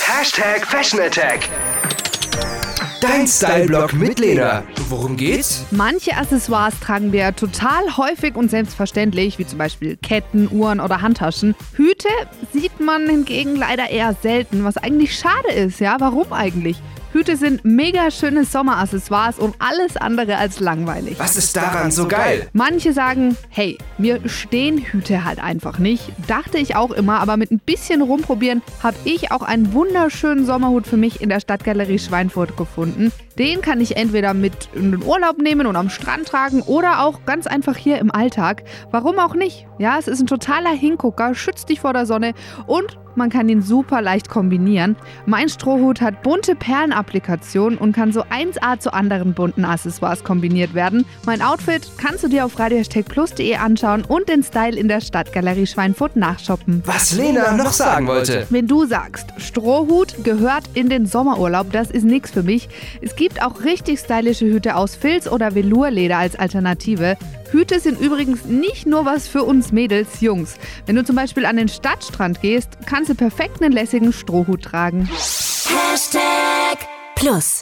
Hashtag Fashion Attack. Dein Style-Blog mit Lena. Worum geht's? Manche Accessoires tragen wir total häufig und selbstverständlich, wie zum Beispiel Ketten, Uhren oder Handtaschen. Hüte sieht man hingegen leider eher selten, was eigentlich schade ist, ja? Warum eigentlich? Hüte sind mega schöne Sommeraccessoires und alles andere als langweilig. Was ist daran so geil? Manche sagen, hey, mir stehen Hüte halt einfach nicht. Dachte ich auch immer, aber mit ein bisschen rumprobieren habe ich auch einen wunderschönen Sommerhut für mich in der Stadtgalerie Schweinfurt gefunden. Den kann ich entweder mit in den Urlaub nehmen und am Strand tragen oder auch ganz einfach hier im Alltag. Warum auch nicht? Ja, es ist ein totaler Hingucker, schützt dich vor der Sonne und man kann ihn super leicht kombinieren. Mein Strohhut hat bunte Perlenapplikationen und kann so 1A zu anderen bunten Accessoires kombiniert werden. Mein Outfit kannst du dir auf radio-plus.de anschauen und den Style in der Stadtgalerie Schweinfurt nachshoppen. Was Lena noch sagen wollte. Wenn du sagst, Strohhut gehört in den Sommerurlaub, das ist nichts für mich. Es gibt auch richtig stylische Hüte aus Filz oder Velourleder als Alternative. Hüte sind übrigens nicht nur was für uns Mädels, Jungs. Wenn du zum Beispiel an den Stadtstrand gehst, kannst du perfekt einen lässigen Strohhut tragen. Hashtag Plus.